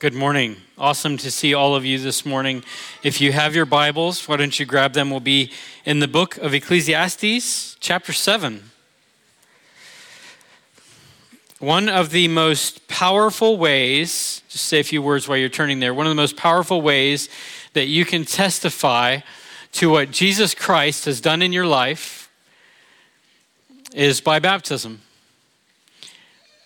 Good morning. Awesome to see all of you this morning. If you have your Bibles, why don't you grab them? We'll be in the book of Ecclesiastes, chapter 7. One of the most powerful ways, just say a few words while you're turning there, one of the most powerful ways that you can testify to what Jesus Christ has done in your life is by baptism.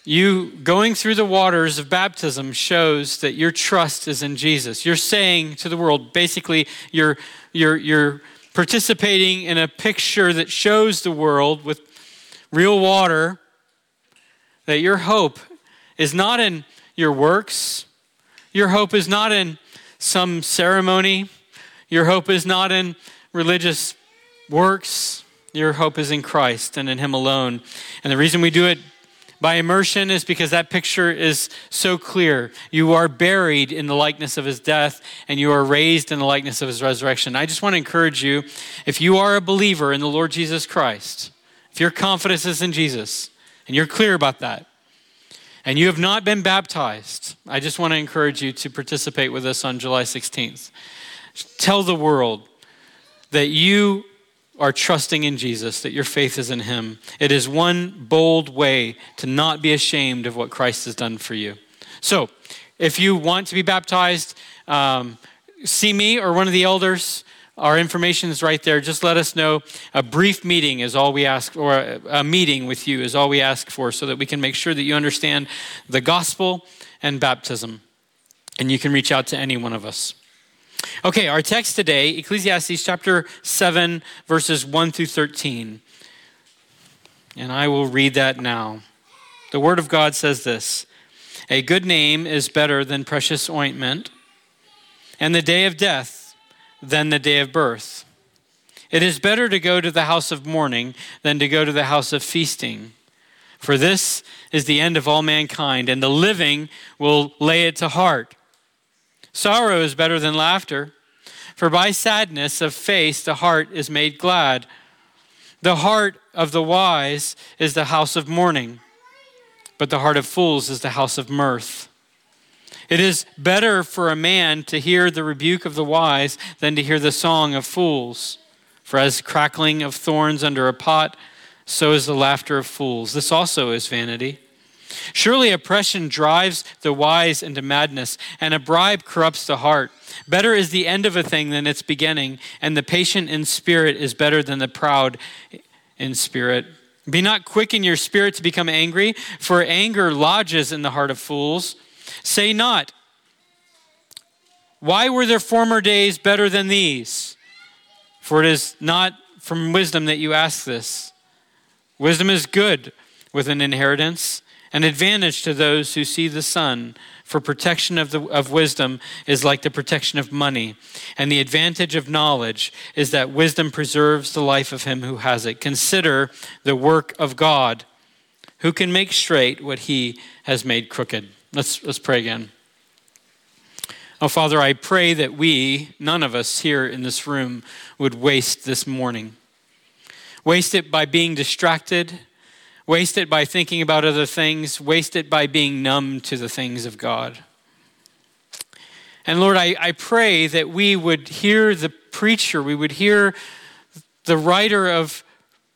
You going through the waters of baptism shows that your trust is in Jesus. You're saying to the world, basically, you're, you're, you're participating in a picture that shows the world with real water that your hope is not in your works, your hope is not in some ceremony, your hope is not in religious works. Your hope is in Christ and in Him alone. And the reason we do it by immersion is because that picture is so clear. You are buried in the likeness of his death and you are raised in the likeness of his resurrection. I just want to encourage you if you are a believer in the Lord Jesus Christ, if your confidence is in Jesus, and you're clear about that, and you have not been baptized, I just want to encourage you to participate with us on July 16th. Tell the world that you are trusting in Jesus, that your faith is in Him. It is one bold way to not be ashamed of what Christ has done for you. So, if you want to be baptized, um, see me or one of the elders. Our information is right there. Just let us know. A brief meeting is all we ask, or a, a meeting with you is all we ask for, so that we can make sure that you understand the gospel and baptism. And you can reach out to any one of us. Okay, our text today, Ecclesiastes chapter 7, verses 1 through 13. And I will read that now. The Word of God says this A good name is better than precious ointment, and the day of death than the day of birth. It is better to go to the house of mourning than to go to the house of feasting. For this is the end of all mankind, and the living will lay it to heart. Sorrow is better than laughter, for by sadness of face the heart is made glad. The heart of the wise is the house of mourning, but the heart of fools is the house of mirth. It is better for a man to hear the rebuke of the wise than to hear the song of fools. For as crackling of thorns under a pot, so is the laughter of fools. This also is vanity. Surely oppression drives the wise into madness, and a bribe corrupts the heart. Better is the end of a thing than its beginning, and the patient in spirit is better than the proud in spirit. Be not quick in your spirit to become angry, for anger lodges in the heart of fools. Say not, Why were their former days better than these? For it is not from wisdom that you ask this. Wisdom is good with an inheritance an advantage to those who see the sun, for protection of, the, of wisdom is like the protection of money. And the advantage of knowledge is that wisdom preserves the life of him who has it. Consider the work of God, who can make straight what he has made crooked. Let's, let's pray again. Oh, Father, I pray that we, none of us here in this room, would waste this morning. Waste it by being distracted Waste it by thinking about other things. Waste it by being numb to the things of God. And Lord, I, I pray that we would hear the preacher, we would hear the writer of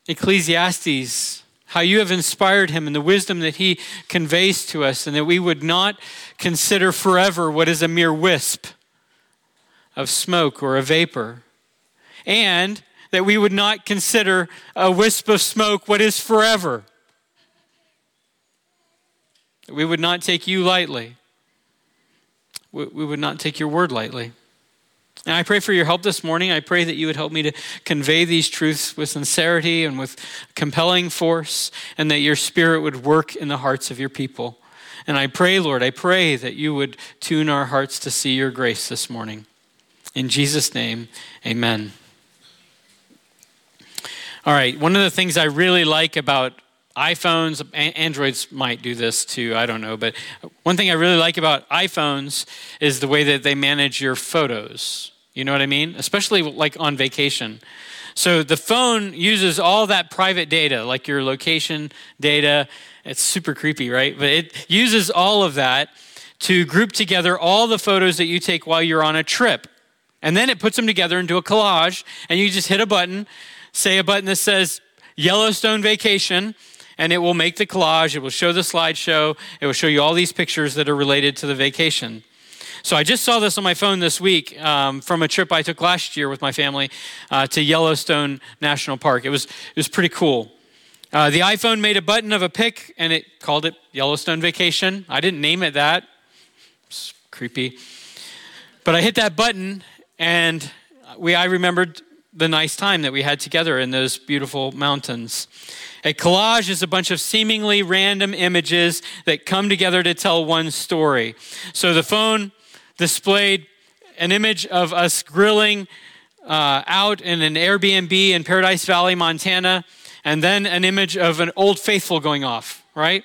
Ecclesiastes, how you have inspired him and the wisdom that he conveys to us, and that we would not consider forever what is a mere wisp of smoke or a vapor. And that we would not consider a wisp of smoke what is forever we would not take you lightly. We would not take your word lightly. And I pray for your help this morning. I pray that you would help me to convey these truths with sincerity and with compelling force, and that your spirit would work in the hearts of your people. And I pray, Lord, I pray that you would tune our hearts to see your grace this morning. In Jesus' name, amen. All right, one of the things I really like about iPhones, Androids might do this too, I don't know. But one thing I really like about iPhones is the way that they manage your photos. You know what I mean? Especially like on vacation. So the phone uses all that private data, like your location data. It's super creepy, right? But it uses all of that to group together all the photos that you take while you're on a trip. And then it puts them together into a collage, and you just hit a button, say a button that says Yellowstone Vacation, and it will make the collage. It will show the slideshow. It will show you all these pictures that are related to the vacation. So I just saw this on my phone this week um, from a trip I took last year with my family uh, to Yellowstone National Park. It was, it was pretty cool. Uh, the iPhone made a button of a pic and it called it Yellowstone Vacation. I didn't name it that. It's creepy. But I hit that button and we, I remembered the nice time that we had together in those beautiful mountains. A collage is a bunch of seemingly random images that come together to tell one story. So the phone displayed an image of us grilling uh, out in an Airbnb in Paradise Valley, Montana, and then an image of an old faithful going off, right?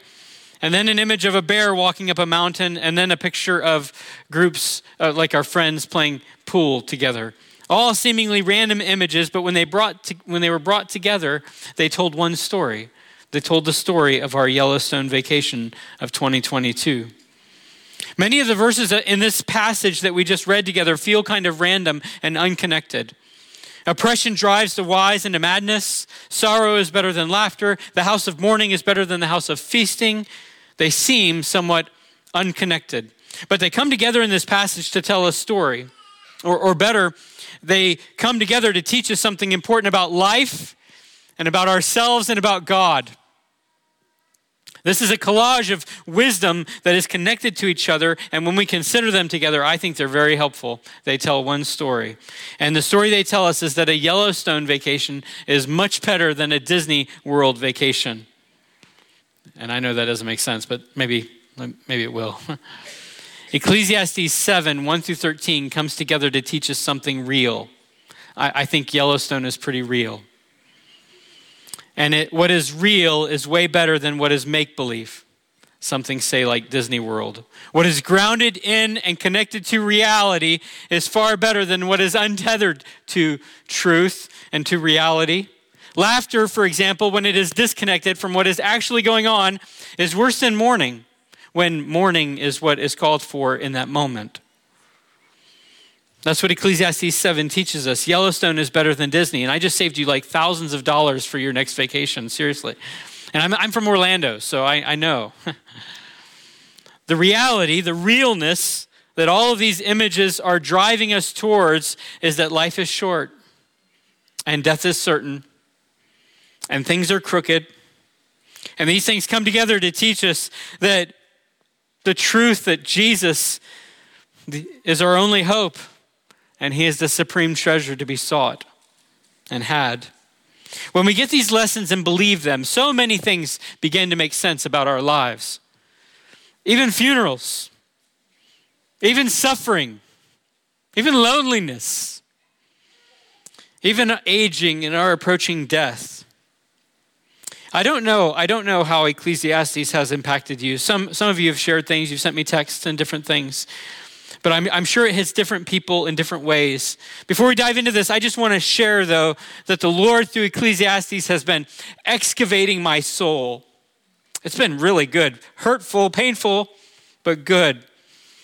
And then an image of a bear walking up a mountain, and then a picture of groups uh, like our friends playing pool together. All seemingly random images, but when they, brought to, when they were brought together, they told one story. They told the story of our Yellowstone vacation of 2022. Many of the verses in this passage that we just read together feel kind of random and unconnected. Oppression drives the wise into madness. Sorrow is better than laughter. The house of mourning is better than the house of feasting. They seem somewhat unconnected. But they come together in this passage to tell a story. Or, or better, they come together to teach us something important about life and about ourselves and about God. This is a collage of wisdom that is connected to each other, and when we consider them together, I think they're very helpful. They tell one story. And the story they tell us is that a Yellowstone vacation is much better than a Disney World vacation. And I know that doesn't make sense, but maybe, maybe it will. Ecclesiastes 7 1 through 13 comes together to teach us something real. I, I think Yellowstone is pretty real. And it, what is real is way better than what is make believe. Something say like Disney World. What is grounded in and connected to reality is far better than what is untethered to truth and to reality. Laughter, for example, when it is disconnected from what is actually going on, is worse than mourning, when mourning is what is called for in that moment. That's what Ecclesiastes 7 teaches us. Yellowstone is better than Disney. And I just saved you like thousands of dollars for your next vacation, seriously. And I'm, I'm from Orlando, so I, I know. the reality, the realness that all of these images are driving us towards is that life is short and death is certain and things are crooked. And these things come together to teach us that the truth that Jesus is our only hope and He is the supreme treasure to be sought and had. When we get these lessons and believe them, so many things begin to make sense about our lives. Even funerals, even suffering, even loneliness, even aging and our approaching death. I don't know. I don't know how Ecclesiastes has impacted you. Some, some of you have shared things. You've sent me texts and different things but I'm, I'm sure it hits different people in different ways. Before we dive into this, I just want to share, though, that the Lord through Ecclesiastes has been excavating my soul. It's been really good, hurtful, painful, but good.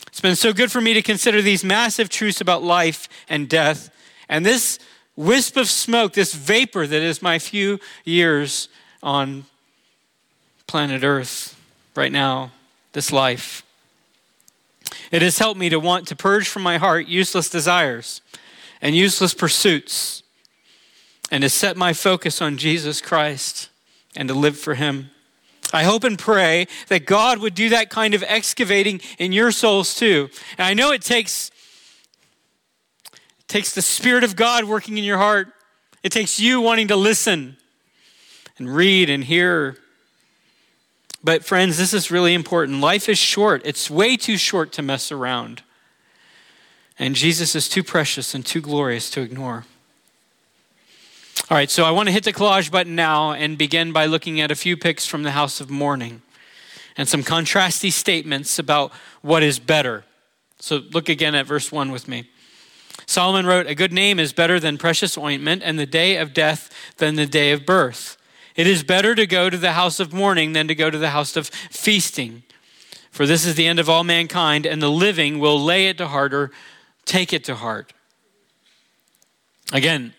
It's been so good for me to consider these massive truths about life and death. And this wisp of smoke, this vapor that is my few years on planet Earth right now, this life. It has helped me to want to purge from my heart useless desires and useless pursuits and to set my focus on Jesus Christ and to live for Him. I hope and pray that God would do that kind of excavating in your souls too. And I know it takes, it takes the Spirit of God working in your heart, it takes you wanting to listen and read and hear but, friends, this is really important. Life is short, it's way too short to mess around. And Jesus is too precious and too glorious to ignore. All right, so I want to hit the collage button now and begin by looking at a few pics from the house of mourning and some contrasty statements about what is better. So look again at verse 1 with me. Solomon wrote, A good name is better than precious ointment, and the day of death than the day of birth. It is better to go to the house of mourning than to go to the house of feasting. For this is the end of all mankind, and the living will lay it to heart or take it to heart. Again,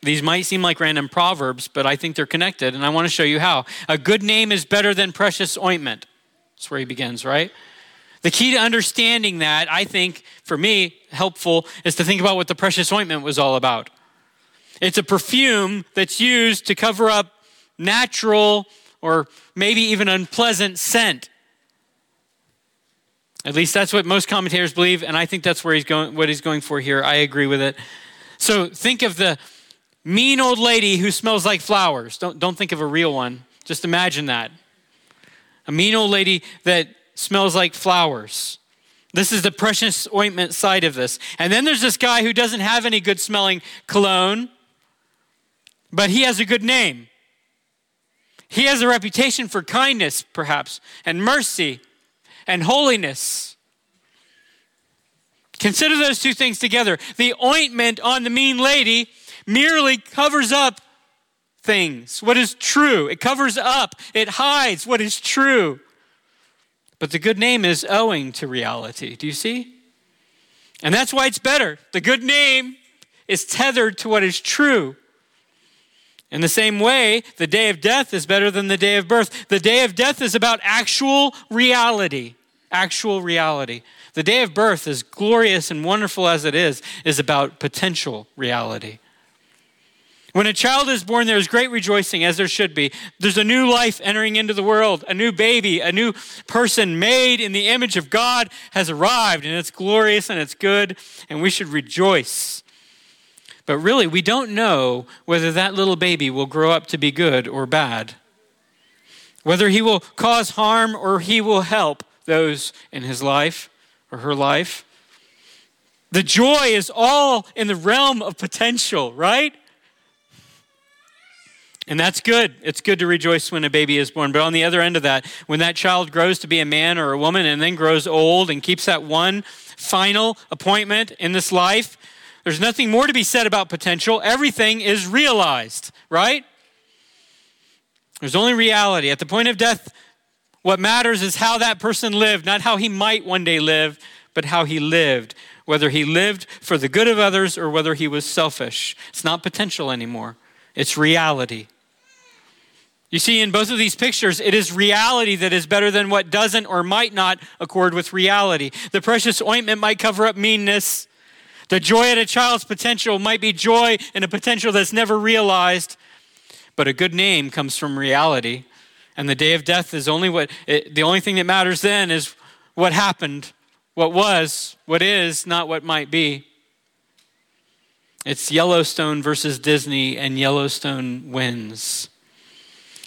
these might seem like random proverbs, but I think they're connected, and I want to show you how. A good name is better than precious ointment. That's where he begins, right? The key to understanding that, I think, for me, helpful, is to think about what the precious ointment was all about. It's a perfume that's used to cover up natural or maybe even unpleasant scent. At least that's what most commentators believe, and I think that's where he's going, what he's going for here. I agree with it. So think of the mean old lady who smells like flowers. Don't, don't think of a real one. Just imagine that. A mean old lady that smells like flowers. This is the precious ointment side of this. And then there's this guy who doesn't have any good smelling cologne, but he has a good name. He has a reputation for kindness, perhaps, and mercy and holiness. Consider those two things together. The ointment on the mean lady merely covers up things, what is true. It covers up, it hides what is true. But the good name is owing to reality. Do you see? And that's why it's better. The good name is tethered to what is true. In the same way, the day of death is better than the day of birth. The day of death is about actual reality. Actual reality. The day of birth, as glorious and wonderful as it is, is about potential reality. When a child is born, there is great rejoicing, as there should be. There's a new life entering into the world. A new baby, a new person made in the image of God has arrived, and it's glorious and it's good, and we should rejoice. But really, we don't know whether that little baby will grow up to be good or bad, whether he will cause harm or he will help those in his life or her life. The joy is all in the realm of potential, right? And that's good. It's good to rejoice when a baby is born. But on the other end of that, when that child grows to be a man or a woman and then grows old and keeps that one final appointment in this life, there's nothing more to be said about potential. Everything is realized, right? There's only reality. At the point of death, what matters is how that person lived, not how he might one day live, but how he lived. Whether he lived for the good of others or whether he was selfish. It's not potential anymore, it's reality. You see, in both of these pictures, it is reality that is better than what doesn't or might not accord with reality. The precious ointment might cover up meanness. The joy at a child's potential might be joy in a potential that's never realized. But a good name comes from reality. And the day of death is only what, it, the only thing that matters then is what happened, what was, what is, not what might be. It's Yellowstone versus Disney, and Yellowstone wins.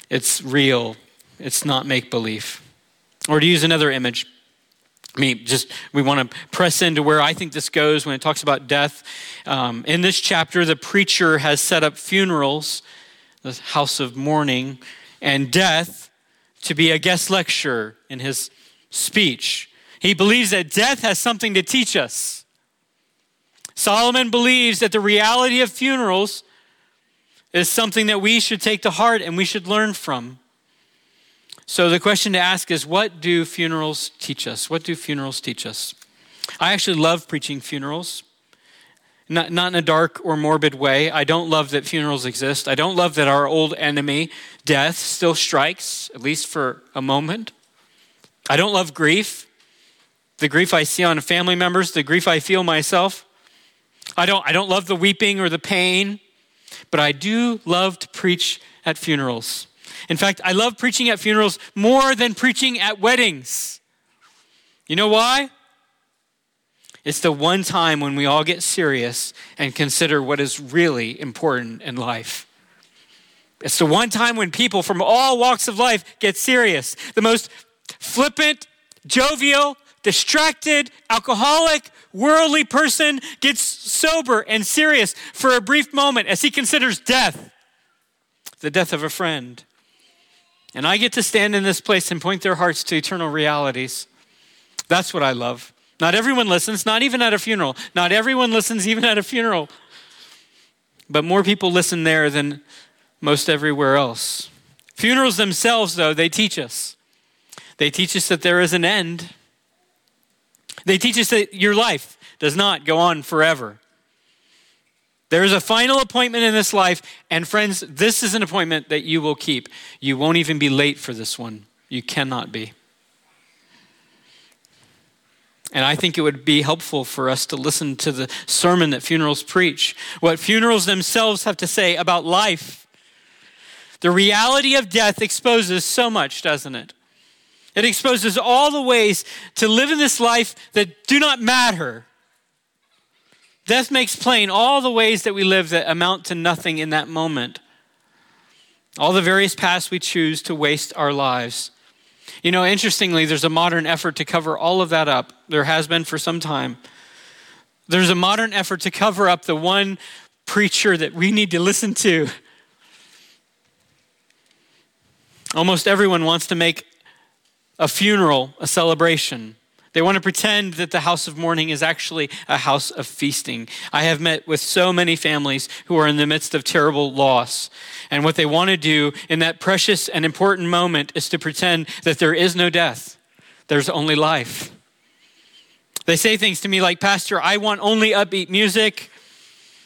It's real, it's not make believe. Or to use another image, I mean, just we want to press into where I think this goes when it talks about death. Um, in this chapter, the preacher has set up funerals, the house of mourning, and death to be a guest lecturer in his speech. He believes that death has something to teach us. Solomon believes that the reality of funerals is something that we should take to heart and we should learn from. So the question to ask is what do funerals teach us? What do funerals teach us? I actually love preaching funerals. Not, not in a dark or morbid way. I don't love that funerals exist. I don't love that our old enemy, death, still strikes, at least for a moment. I don't love grief, the grief I see on family members, the grief I feel myself. I don't, I don't love the weeping or the pain but I do love to preach at funerals. In fact, I love preaching at funerals more than preaching at weddings. You know why? It's the one time when we all get serious and consider what is really important in life. It's the one time when people from all walks of life get serious. The most flippant, jovial, distracted, alcoholic, worldly person gets sober and serious for a brief moment as he considers death, the death of a friend. And I get to stand in this place and point their hearts to eternal realities. That's what I love. Not everyone listens, not even at a funeral. Not everyone listens, even at a funeral. But more people listen there than most everywhere else. Funerals themselves, though, they teach us. They teach us that there is an end. They teach us that your life does not go on forever. There is a final appointment in this life, and friends, this is an appointment that you will keep. You won't even be late for this one. You cannot be. And I think it would be helpful for us to listen to the sermon that funerals preach, what funerals themselves have to say about life. The reality of death exposes so much, doesn't it? It exposes all the ways to live in this life that do not matter. Death makes plain all the ways that we live that amount to nothing in that moment. All the various paths we choose to waste our lives. You know, interestingly, there's a modern effort to cover all of that up. There has been for some time. There's a modern effort to cover up the one preacher that we need to listen to. Almost everyone wants to make a funeral a celebration. They want to pretend that the house of mourning is actually a house of feasting. I have met with so many families who are in the midst of terrible loss. And what they want to do in that precious and important moment is to pretend that there is no death, there's only life. They say things to me like, Pastor, I want only upbeat music.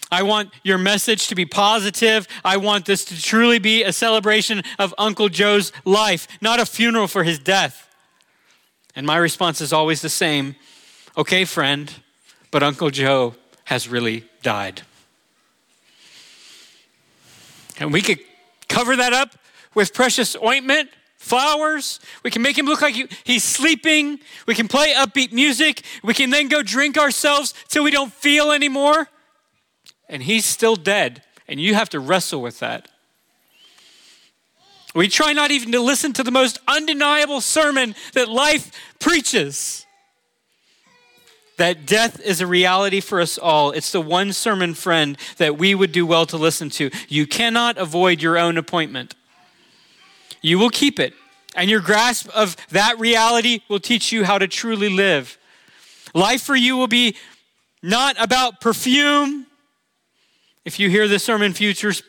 I want your message to be positive. I want this to truly be a celebration of Uncle Joe's life, not a funeral for his death. And my response is always the same okay, friend, but Uncle Joe has really died. And we could cover that up with precious ointment, flowers. We can make him look like he's sleeping. We can play upbeat music. We can then go drink ourselves till we don't feel anymore. And he's still dead. And you have to wrestle with that. We try not even to listen to the most undeniable sermon that life preaches that death is a reality for us all. It's the one sermon, friend, that we would do well to listen to. You cannot avoid your own appointment, you will keep it. And your grasp of that reality will teach you how to truly live. Life for you will be not about perfume. If you hear the sermon futures,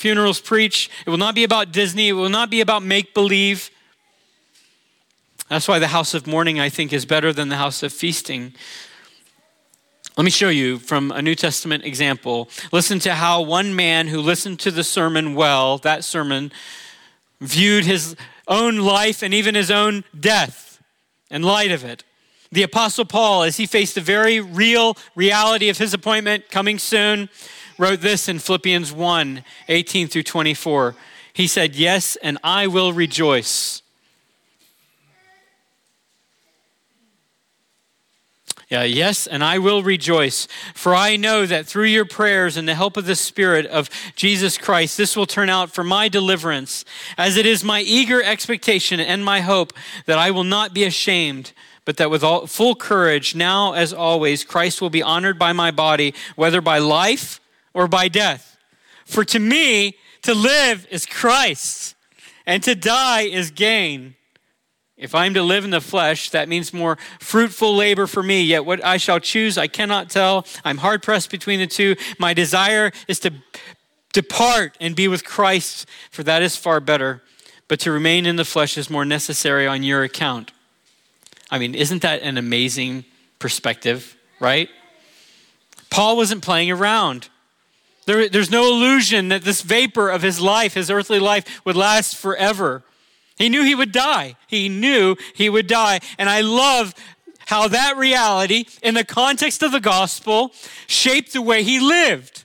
funerals preach. It will not be about Disney. It will not be about make believe. That's why the house of mourning, I think, is better than the house of feasting. Let me show you from a New Testament example. Listen to how one man who listened to the sermon well, that sermon, viewed his own life and even his own death in light of it. The Apostle Paul, as he faced the very real reality of his appointment coming soon, wrote this in Philippians 1 18 through 24. He said, Yes, and I will rejoice. Yeah, yes, and I will rejoice, for I know that through your prayers and the help of the Spirit of Jesus Christ, this will turn out for my deliverance, as it is my eager expectation and my hope that I will not be ashamed, but that with all, full courage, now as always, Christ will be honored by my body, whether by life or by death. For to me, to live is Christ, and to die is gain. If I'm to live in the flesh, that means more fruitful labor for me. Yet what I shall choose, I cannot tell. I'm hard pressed between the two. My desire is to depart and be with Christ, for that is far better. But to remain in the flesh is more necessary on your account. I mean, isn't that an amazing perspective, right? Paul wasn't playing around. There, there's no illusion that this vapor of his life, his earthly life, would last forever. He knew he would die. He knew he would die. And I love how that reality, in the context of the gospel, shaped the way he lived.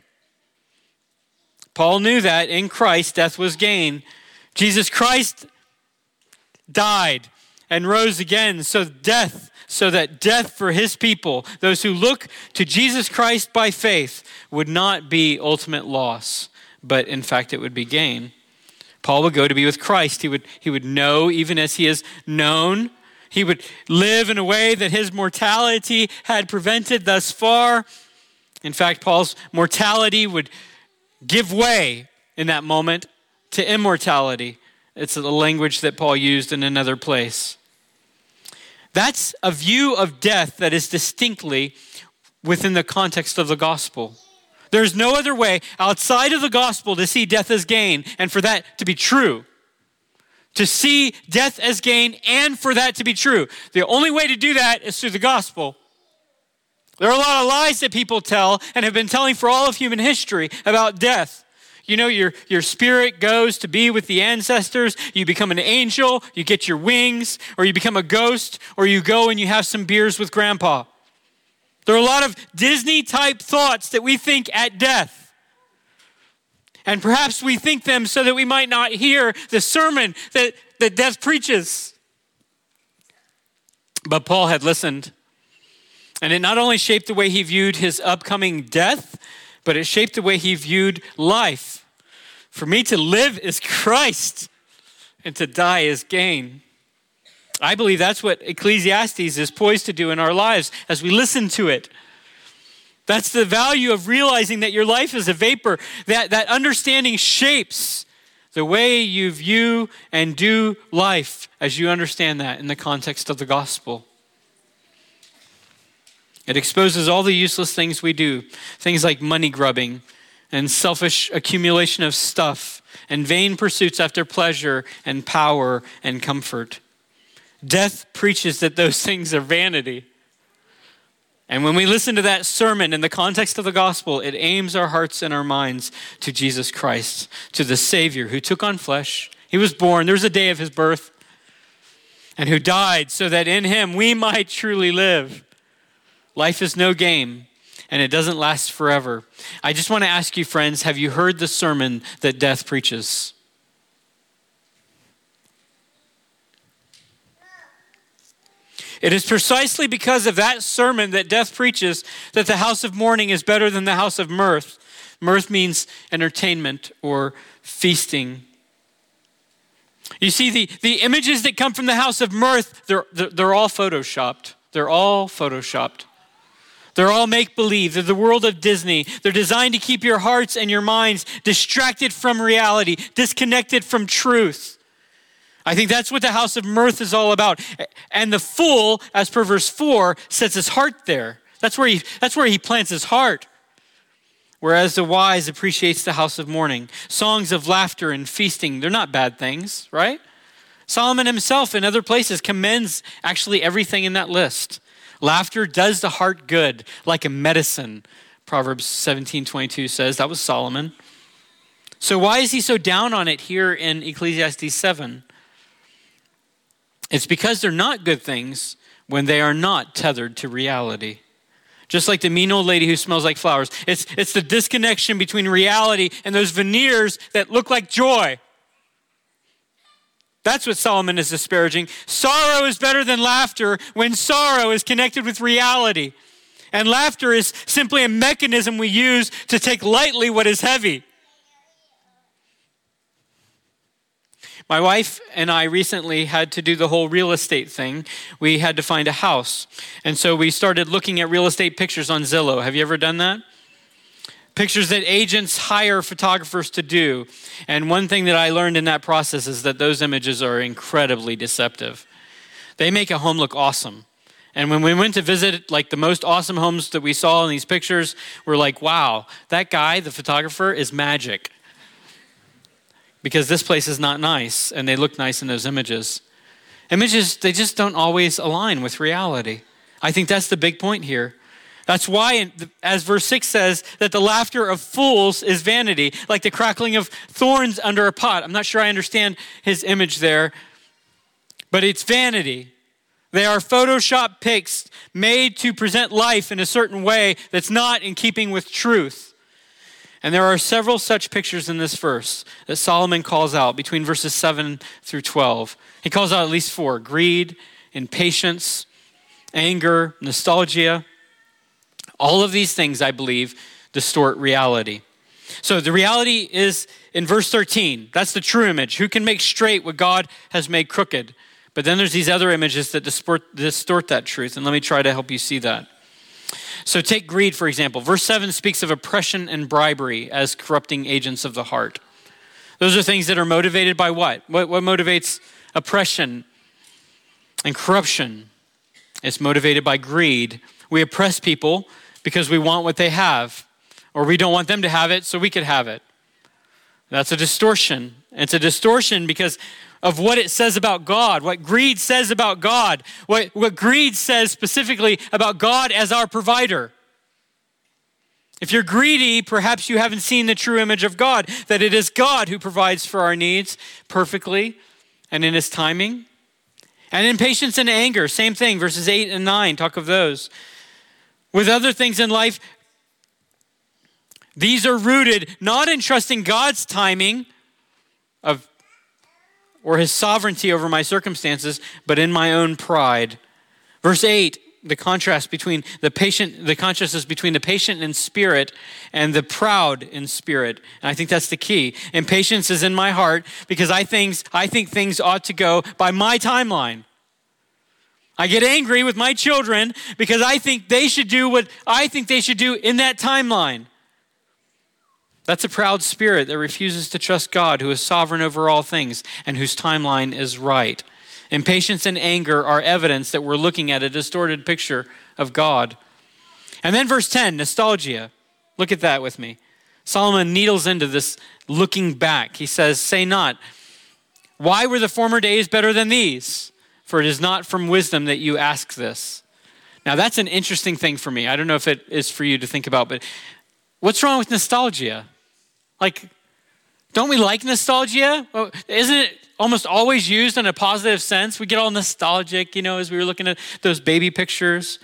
Paul knew that in Christ, death was gain. Jesus Christ died and rose again, so death so that death for his people, those who look to Jesus Christ by faith, would not be ultimate loss, but in fact it would be gain. Paul would go to be with Christ. He would, he would know, even as he is known. He would live in a way that his mortality had prevented thus far. In fact, Paul's mortality would give way in that moment to immortality. It's the language that Paul used in another place. That's a view of death that is distinctly within the context of the gospel. There's no other way outside of the gospel to see death as gain and for that to be true. to see death as gain and for that to be true. The only way to do that is through the gospel. There are a lot of lies that people tell and have been telling for all of human history about death. You know, your, your spirit goes to be with the ancestors, you become an angel, you get your wings, or you become a ghost, or you go and you have some beers with grandpa. There are a lot of Disney type thoughts that we think at death. And perhaps we think them so that we might not hear the sermon that, that death preaches. But Paul had listened and it not only shaped the way he viewed his upcoming death, but it shaped the way he viewed life. For me to live is Christ, and to die is gain. I believe that's what Ecclesiastes is poised to do in our lives as we listen to it. That's the value of realizing that your life is a vapor. That, that understanding shapes the way you view and do life as you understand that in the context of the gospel. It exposes all the useless things we do, things like money grubbing and selfish accumulation of stuff and vain pursuits after pleasure and power and comfort. Death preaches that those things are vanity. And when we listen to that sermon in the context of the gospel, it aims our hearts and our minds to Jesus Christ, to the Savior who took on flesh. He was born, there was a day of his birth, and who died so that in him we might truly live. Life is no game, and it doesn't last forever. I just want to ask you, friends have you heard the sermon that death preaches? It is precisely because of that sermon that death preaches that the house of mourning is better than the house of mirth. Mirth means entertainment or feasting. You see, the, the images that come from the house of mirth, they're, they're all photoshopped. They're all photoshopped. They're all make believe. They're the world of Disney. They're designed to keep your hearts and your minds distracted from reality, disconnected from truth. I think that's what the house of mirth is all about. And the fool, as per verse 4, sets his heart there. That's where he, that's where he plants his heart. Whereas the wise appreciates the house of mourning. Songs of laughter and feasting, they're not bad things, right? Solomon himself in other places commends actually everything in that list. Laughter does the heart good like a medicine. Proverbs 17 22 says that was Solomon. So, why is he so down on it here in Ecclesiastes 7? It's because they're not good things when they are not tethered to reality. Just like the mean old lady who smells like flowers. It's, it's the disconnection between reality and those veneers that look like joy. That's what Solomon is disparaging. Sorrow is better than laughter when sorrow is connected with reality. And laughter is simply a mechanism we use to take lightly what is heavy. My wife and I recently had to do the whole real estate thing. We had to find a house. And so we started looking at real estate pictures on Zillow. Have you ever done that? Pictures that agents hire photographers to do. And one thing that I learned in that process is that those images are incredibly deceptive. They make a home look awesome. And when we went to visit like the most awesome homes that we saw in these pictures, we're like, wow, that guy, the photographer, is magic. Because this place is not nice and they look nice in those images. Images, they just don't always align with reality. I think that's the big point here. That's why, as verse 6 says, that the laughter of fools is vanity, like the crackling of thorns under a pot. I'm not sure I understand his image there, but it's vanity. They are Photoshop pics made to present life in a certain way that's not in keeping with truth. And there are several such pictures in this verse that Solomon calls out between verses 7 through 12. He calls out at least four greed, impatience, anger, nostalgia all of these things, I believe, distort reality. So the reality is in verse 13. That's the true image. Who can make straight what God has made crooked? But then there's these other images that distort, that truth. And let me try to help you see that. So take greed, for example. Verse 7 speaks of oppression and bribery as corrupting agents of the heart. Those are things that are motivated by what? What, what motivates oppression and corruption? It's motivated by greed. We oppress people because we want what they have, or we don't want them to have it so we could have it. That's a distortion. It's a distortion because of what it says about God, what greed says about God, what, what greed says specifically about God as our provider. If you're greedy, perhaps you haven't seen the true image of God, that it is God who provides for our needs perfectly and in his timing. And in patience and anger, same thing, verses 8 and 9, talk of those. With other things in life, these are rooted not in trusting God's timing of or his sovereignty over my circumstances, but in my own pride. Verse 8, the contrast between the patient, the consciousness between the patient in spirit and the proud in spirit. And I think that's the key. Impatience is in my heart because I think, I think things ought to go by my timeline. I get angry with my children because I think they should do what I think they should do in that timeline. That's a proud spirit that refuses to trust God, who is sovereign over all things and whose timeline is right. Impatience and anger are evidence that we're looking at a distorted picture of God. And then verse 10, nostalgia. Look at that with me. Solomon needles into this looking back. He says, Say not, why were the former days better than these? For it is not from wisdom that you ask this. Now, that's an interesting thing for me. I don't know if it is for you to think about, but what's wrong with nostalgia? Like, don't we like nostalgia? Isn't it almost always used in a positive sense? We get all nostalgic, you know, as we were looking at those baby pictures.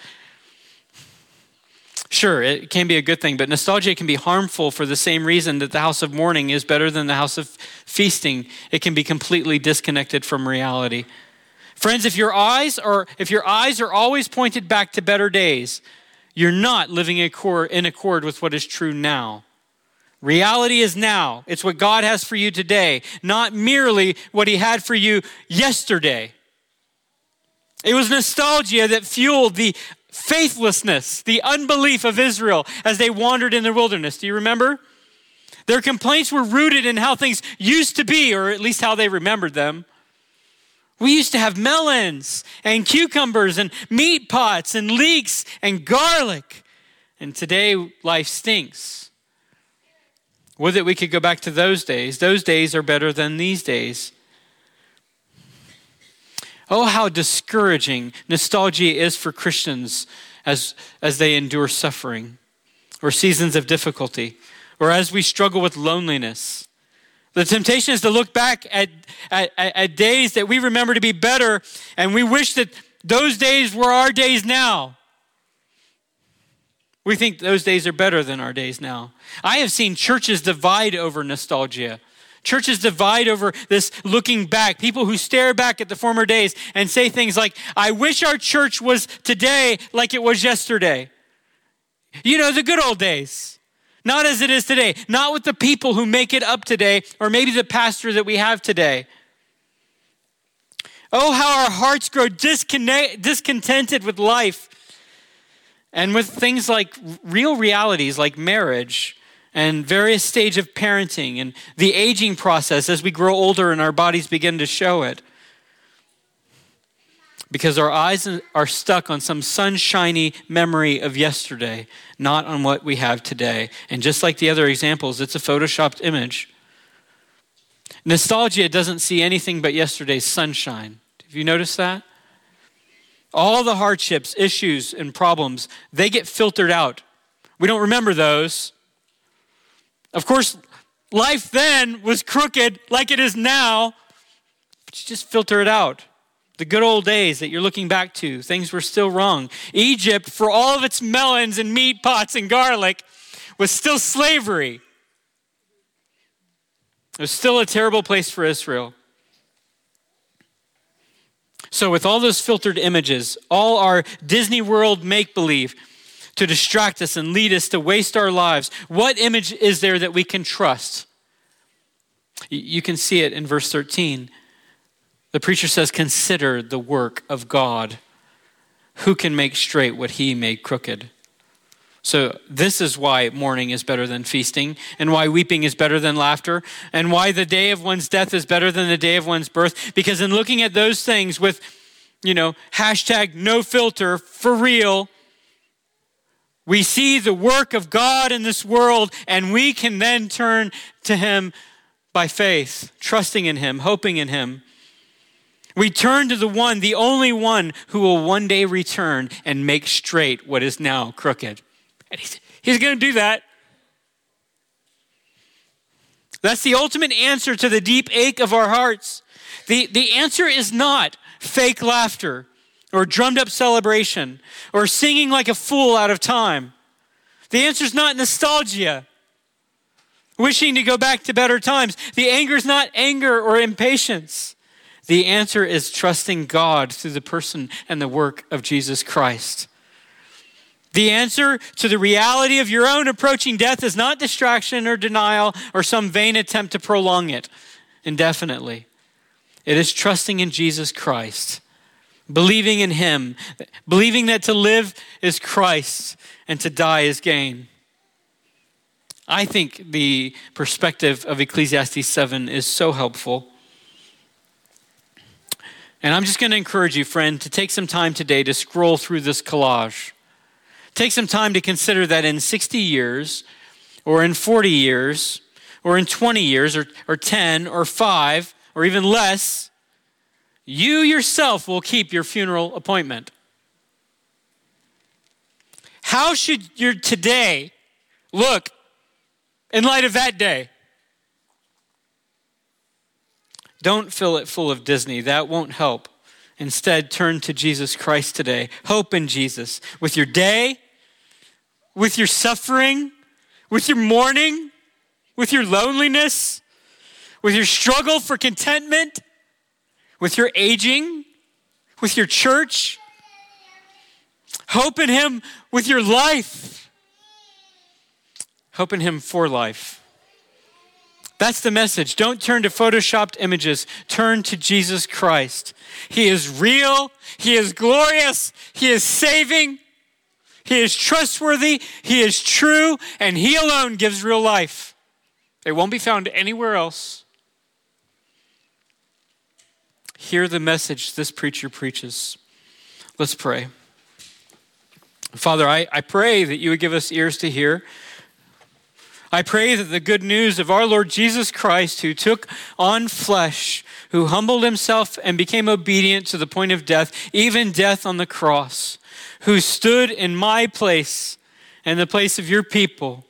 Sure, it can be a good thing, but nostalgia can be harmful for the same reason that the house of mourning is better than the house of feasting. It can be completely disconnected from reality. Friends, if your eyes are if your eyes are always pointed back to better days, you're not living in accord with what is true now. Reality is now. It's what God has for you today, not merely what He had for you yesterday. It was nostalgia that fueled the faithlessness, the unbelief of Israel as they wandered in the wilderness. Do you remember? Their complaints were rooted in how things used to be, or at least how they remembered them. We used to have melons and cucumbers and meat pots and leeks and garlic. And today life stinks. Would that we could go back to those days. Those days are better than these days. Oh, how discouraging nostalgia is for Christians as, as they endure suffering or seasons of difficulty or as we struggle with loneliness. The temptation is to look back at, at, at, days that we remember to be better, and we wish that those days were our days now. We think those days are better than our days now. I have seen churches divide over nostalgia. Churches divide over this looking back. People who stare back at the former days and say things like, I wish our church was today like it was yesterday. You know, the good old days. Not as it is today. Not with the people who make it up today, or maybe the pastor that we have today. Oh, how our hearts grow discontented with life and with things like real realities like marriage and various stage of parenting and the aging process as we grow older and our bodies begin to show it because our eyes are stuck on some sunshiny memory of yesterday, not on what we have today. And just like the other examples, it's a photoshopped image. Nostalgia doesn't see anything but yesterday's sunshine. Have you noticed that? All the hardships, issues, and problems, they get filtered out. We don't remember those. Of course, life then was crooked like it is now, but you just filter it out. The good old days that you're looking back to, things were still wrong. Egypt, for all of its melons and meat pots and garlic, was still slavery. It was still a terrible place for Israel. So, with all those filtered images, all our Disney World make believe to distract us and lead us to waste our lives, what image is there that we can trust? You can see it in verse 13. The preacher says, Consider the work of God. Who can make straight what he made crooked? So, this is why mourning is better than feasting, and why weeping is better than laughter, and why the day of one's death is better than the day of one's birth. Because in looking at those things with, you know, hashtag no filter, for real, we see the work of God in this world, and we can then turn to Him by faith, trusting in Him, hoping in Him. We turn to the one, the only one who will one day return and make straight what is now crooked. And he's, he's going to do that. That's the ultimate answer to the deep ache of our hearts. The, the answer is not fake laughter or drummed up celebration or singing like a fool out of time. The answer is not nostalgia, wishing to go back to better times. The anger is not anger or impatience. The answer is trusting God through the person and the work of Jesus Christ. The answer to the reality of your own approaching death is not distraction or denial or some vain attempt to prolong it indefinitely. It is trusting in Jesus Christ, believing in Him, believing that to live is Christ and to die is gain. I think the perspective of Ecclesiastes 7 is so helpful. And I'm just going to encourage you, friend, to take some time today to scroll through this collage. Take some time to consider that in 60 years, or in 40 years, or in 20 years, or, or 10, or 5, or even less, you yourself will keep your funeral appointment. How should your today look in light of that day? Don't fill it full of Disney. That won't help. Instead, turn to Jesus Christ today. Hope in Jesus. With your day, with your suffering, with your mourning, with your loneliness, with your struggle for contentment, with your aging, with your church. Hope in Him with your life. Hope in Him for life. That's the message. Don't turn to photoshopped images. Turn to Jesus Christ. He is real. He is glorious. He is saving. He is trustworthy. He is true. And He alone gives real life. It won't be found anywhere else. Hear the message this preacher preaches. Let's pray. Father, I, I pray that you would give us ears to hear I pray that the good news of our Lord Jesus Christ, who took on flesh, who humbled himself and became obedient to the point of death, even death on the cross, who stood in my place and the place of your people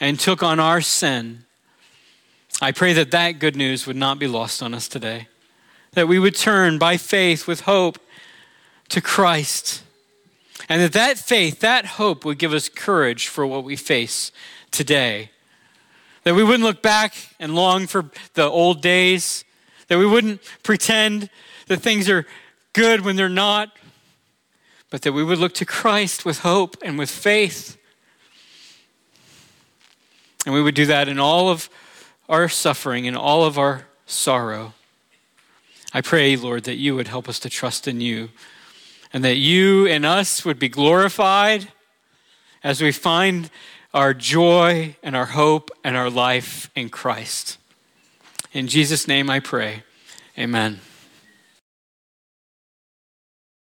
and took on our sin. I pray that that good news would not be lost on us today, that we would turn by faith with hope to Christ, and that that faith, that hope would give us courage for what we face today. That we wouldn't look back and long for the old days. That we wouldn't pretend that things are good when they're not. But that we would look to Christ with hope and with faith. And we would do that in all of our suffering in all of our sorrow. I pray, Lord, that you would help us to trust in you and that you and us would be glorified as we find our joy and our hope and our life in Christ. In Jesus' name I pray. Amen.